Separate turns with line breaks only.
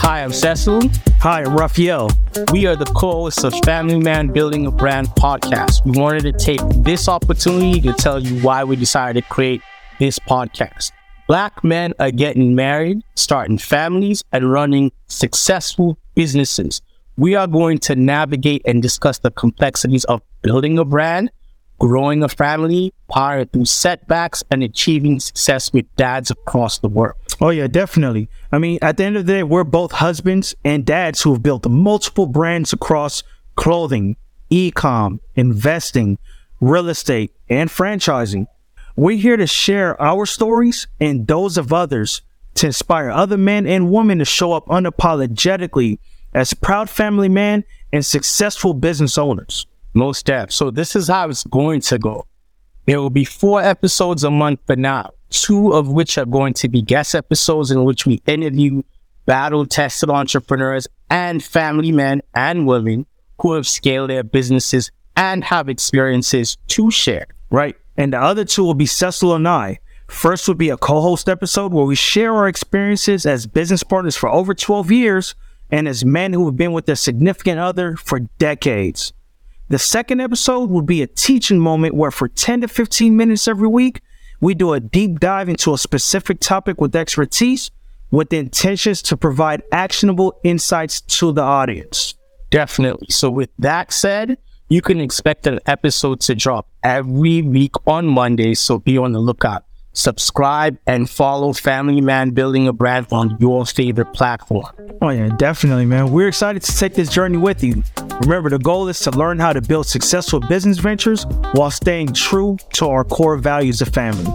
Hi, I'm Cecil.
Hi, I'm Raphael.
We are the co-hosts of Family Man Building a Brand podcast. We wanted to take this opportunity to tell you why we decided to create this podcast. Black men are getting married, starting families, and running successful businesses. We are going to navigate and discuss the complexities of building a brand, growing a family, powering through setbacks, and achieving success with dads across the world.
Oh, yeah, definitely. I mean, at the end of the day, we're both husbands and dads who have built multiple brands across clothing, e com, investing, real estate, and franchising. We're here to share our stories and those of others to inspire other men and women to show up unapologetically as proud family men and successful business owners.
Most def. So this is how it's going to go. There will be four episodes a month for now, two of which are going to be guest episodes in which we interview battle tested entrepreneurs and family men and women who have scaled their businesses and have experiences to share.
Right. And the other two will be Cecil and I. First would be a co host episode where we share our experiences as business partners for over 12 years and as men who have been with their significant other for decades. The second episode will be a teaching moment where, for 10 to 15 minutes every week, we do a deep dive into a specific topic with expertise with the intentions to provide actionable insights to the audience.
Definitely. So, with that said, you can expect an episode to drop every week on Monday. So, be on the lookout. Subscribe and follow Family Man Building a Brand on your favorite platform.
Oh, yeah, definitely, man. We're excited to take this journey with you. Remember, the goal is to learn how to build successful business ventures while staying true to our core values of family.